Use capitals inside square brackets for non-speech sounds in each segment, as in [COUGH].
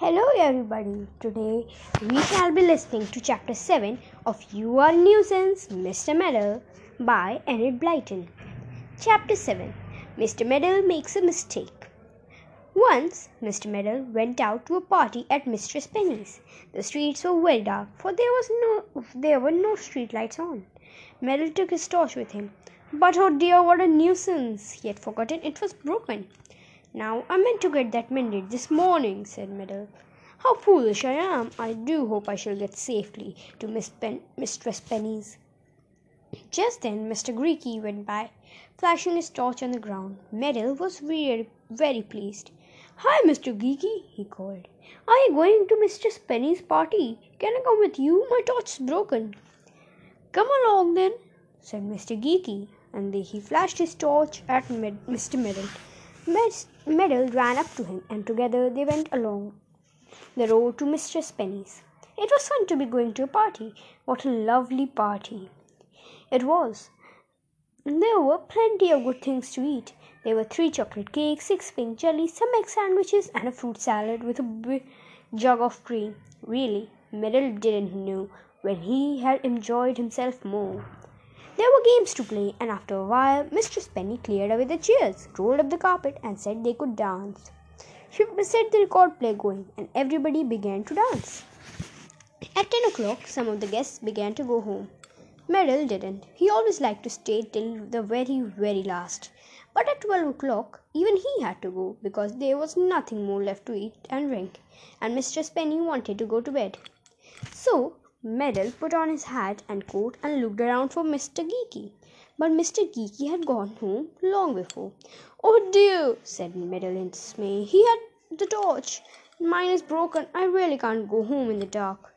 Hello, everybody. Today we shall be listening to chapter 7 of You Are Nuisance, Mr. Meddle by Enid Blyton. Chapter 7 Mr. Meddle Makes a Mistake. Once Mr. Meddle went out to a party at Mistress Penny's. The streets were very dark, for there was no there were no street lights on. Meddle took his torch with him. But oh dear, what a nuisance! He had forgotten it was broken. Now I meant to get that mended this morning, said Meddle. How foolish I am! I do hope I shall get safely to Miss Pen- Mistress Penny's. Just then Mr. Geeky went by, flashing his torch on the ground. Meddle was very, very pleased. Hi, Mr. Geeky, he called. Are you going to Mistress Penny's party? Can I come with you? My torch is broken. Come along then, said Mr. Geeky, and he flashed his torch at Mr. Meddle. Meddle ran up to him, and together they went along the road to Mistress Penny's. It was fun to be going to a party. What a lovely party it was! There were plenty of good things to eat. There were three chocolate cakes, six pink jellies, some egg sandwiches, and a fruit salad with a big jug of cream. Really, Meddle didn't know when he had enjoyed himself more. There were games to play, and after a while Mistress Penny cleared away the chairs, rolled up the carpet, and said they could dance. She set the record play going, and everybody began to dance. At ten o'clock, some of the guests began to go home. Meddle didn't. He always liked to stay till the very, very last. But at twelve o'clock, even he had to go, because there was nothing more left to eat and drink, and Mistress Penny wanted to go to bed. So Meddle put on his hat and coat and looked around for Mr. Geeky. But Mr. Geeky had gone home long before. Oh dear, said Meddle in dismay. He had the torch. Mine is broken. I really can't go home in the dark.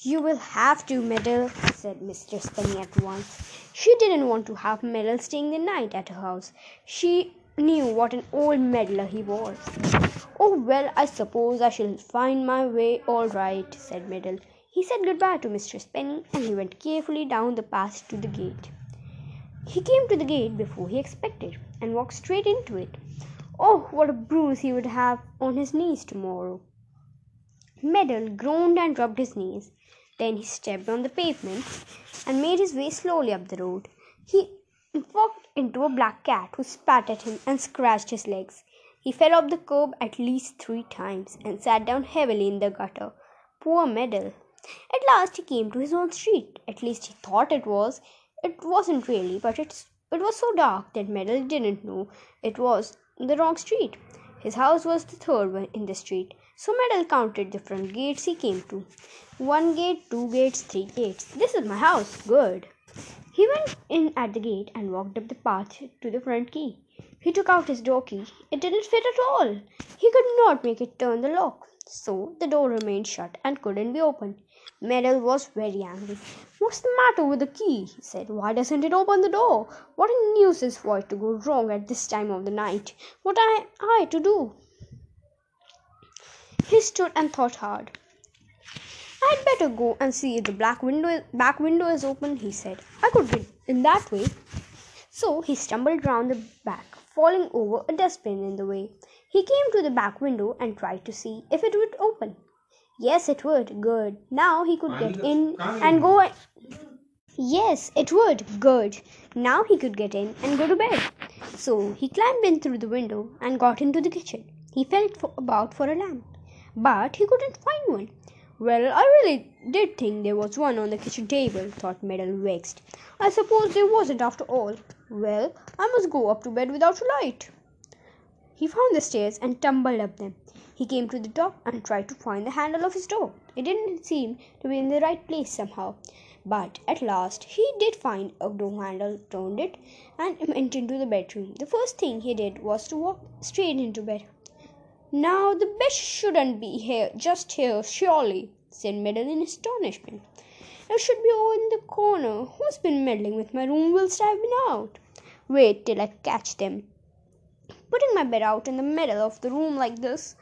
You will have to, Meddle, said Mistress Penny at once. She didn't want to have Meddle staying the night at her house. She knew what an old meddler he was. Oh, well, I suppose I shall find my way all right, said Meddle. He said goodbye to Mistress Penny and he went carefully down the path to the gate. He came to the gate before he expected and walked straight into it. Oh, what a bruise he would have on his knees tomorrow! Meddle groaned and rubbed his knees. Then he stepped on the pavement and made his way slowly up the road. He walked into a black cat who spat at him and scratched his legs. He fell off the curb at least three times and sat down heavily in the gutter. Poor Meddle! At last he came to his own street. At least he thought it was. It wasn't really, but it was so dark that Meddle didn't know it was the wrong street. His house was the third one in the street. So Meddle counted the front gates he came to. One gate, two gates, three gates. This is my house. Good. He went in at the gate and walked up the path to the front key. He took out his door key. It didn't fit at all. He could not make it turn the lock. So the door remained shut and couldn't be opened. Meddle was very angry. What's the matter with the key? he said. Why doesn't it open the door? What a nuisance for it to go wrong at this time of the night. What am I to do? He stood and thought hard. I'd better go and see if the black window back window is open, he said. I could get in that way. So he stumbled round the back, falling over a dustbin in the way. He came to the back window and tried to see if it would open. Yes, it would. Good. Now he could get in and go. Yes, it would. Good. Now he could get in and go to bed. So he climbed in through the window and got into the kitchen. He felt for, about for a lamp, but he couldn't find one. Well, I really did think there was one on the kitchen table, thought Meddle vexed. I suppose there wasn't after all. Well, I must go up to bed without a light. He found the stairs and tumbled up them. He came to the top and tried to find the handle of his door. It didn't seem to be in the right place somehow. But at last he did find a door handle, turned it, and [LAUGHS] went into the bedroom. The first thing he did was to walk straight into bed. Now the bed shouldn't be here, just here, surely, said Meddle in astonishment. It should be over in the corner. Who's been meddling with my room whilst I've been out? Wait till I catch them. Putting my bed out in the middle of the room like this,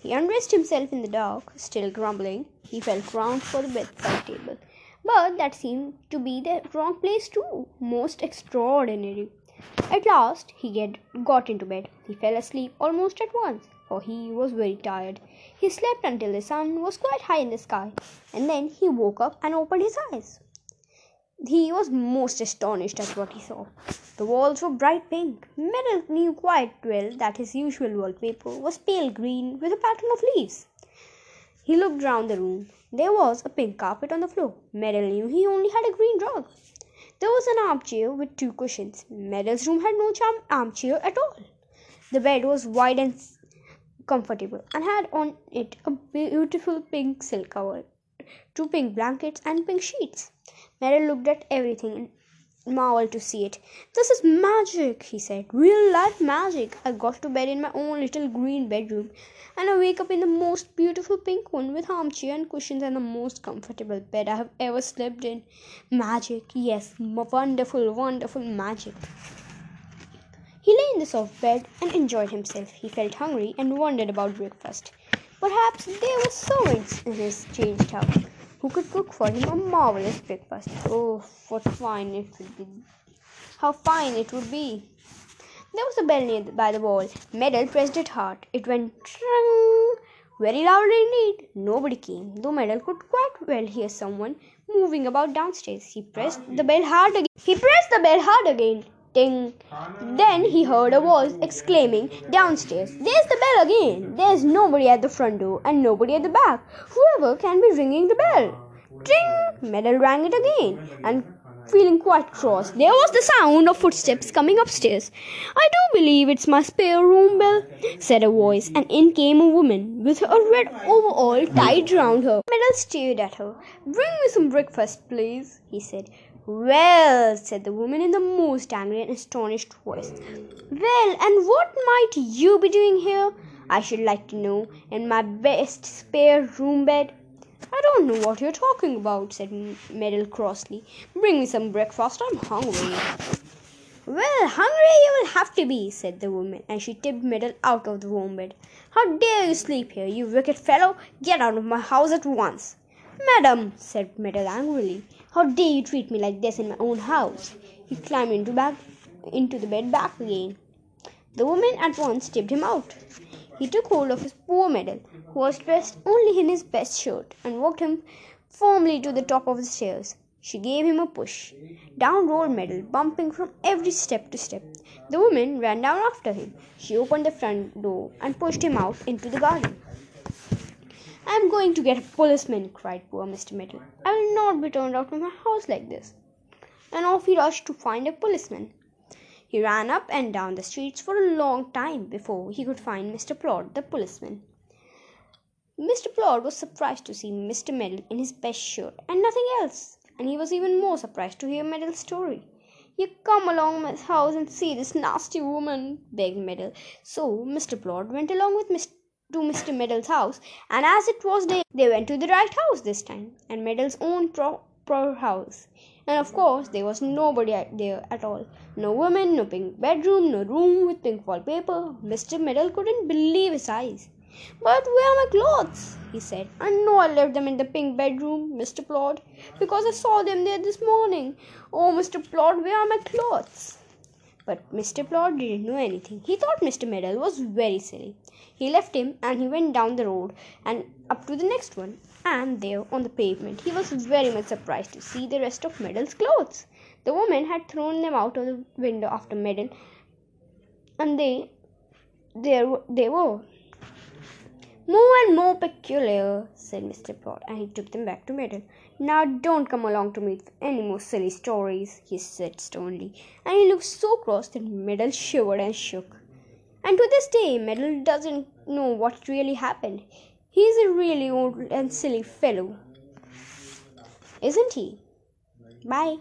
he undressed himself in the dark, still grumbling. He felt round for the bedside table. But that seemed to be the wrong place too. Most extraordinary. At last he get, got into bed. He fell asleep almost at once. for he was very tired. He slept until the sun was quite high in the sky, and then he woke up and opened his eyes. He was most astonished at what he saw. The walls were bright pink. Meddle knew quite well that his usual wallpaper was pale green with a pattern of leaves. He looked round the room. There was a pink carpet on the floor. Meddle knew he only had a green rug. There was an armchair with two cushions. Meddle's room had no charm armchair at all. The bed was wide and comfortable and had on it a beautiful pink silk cover, two pink blankets, and pink sheets. Meddle looked at everything and marveled to see it. This is magic, he said. Real life magic. I got to bed in my own little green bedroom, and I wake up in the most beautiful pink one with armchair and cushions and the most comfortable bed I have ever slept in. Magic, yes, wonderful, wonderful magic. He lay in the soft bed and enjoyed himself. He felt hungry and wondered about breakfast. Perhaps there were servants in his changed house who could cook for him a marvelous breakfast. Oh, what fine it would be! How fine it would be! There was a bell near by the wall. Meddle pressed it hard. It went tring, very loudly indeed. Nobody came, though Meddle could quite well hear someone moving about downstairs. He pressed the bell hard again. He pressed the bell hard again. Ting! Then he heard a voice exclaiming downstairs, There's the bell again! There's nobody at the front door and nobody at the back. Whoever can be ringing the bell? Ting! Meddle rang it again and feeling quite cross. There was the sound of footsteps coming upstairs. I do believe it's my spare room bell, said a voice, and in came a woman with a red overall tied round her. Meddle stared at her. Bring me some breakfast, please, he said. Well, said the woman in the most angry and astonished voice. Well, and what might you be doing here? I should like to know, in my best spare room bed. I don't know what you're talking about, said Meddle crossly. Bring me some breakfast, I'm hungry. Well, hungry you will have to be, said the woman, and she tipped Meddle out of the warm bed. How dare you sleep here, you wicked fellow? Get out of my house at once. Madam, said Meddle angrily, how dare you treat me like this in my own house? He climbed into, back, into the bed back again. The woman at once tipped him out. He took hold of his poor Meddle, who was dressed only in his best shirt, and walked him firmly to the top of the stairs. She gave him a push. Down rolled Meddle, bumping from every step to step. The woman ran down after him. She opened the front door and pushed him out into the garden. I am going to get a policeman, cried poor Mr. Meddle. I will not be turned out of my house like this. And off he rushed to find a policeman. He ran up and down the streets for a long time before he could find Mr. Plod, the policeman. Mr. Plod was surprised to see Mr. Meddle in his best shirt and nothing else, and he was even more surprised to hear Meddle's story. You come along my house and see this nasty woman, begged Meddle. So Mr. Plod went along with Mr to Mr. Meddle's house, and as it was day, they went to the right house this time, and Meddle's own proper house. And of course, there was nobody there at all. No woman, no pink bedroom, no room with pink wallpaper. Mr. Meddle couldn't believe his eyes. But where are my clothes? he said. I know I left them in the pink bedroom, Mr. Plod, because I saw them there this morning. Oh, Mr. Plod, where are my clothes? But Mr. Plod didn't know anything. He thought Mr. Meddle was very silly. He left him and he went down the road and up to the next one. And there on the pavement, he was very much surprised to see the rest of Meddle's clothes. The woman had thrown them out of the window after Meddle, and they, there they were. More and more peculiar, said Mr. Plod, and he took them back to Meddle. Now don't come along to me with any more silly stories, he said sternly, and he looked so cross that Meddle shivered and shook. And to this day, Meddle doesn't know what really happened. He's a really old and silly fellow, isn't he? Bye.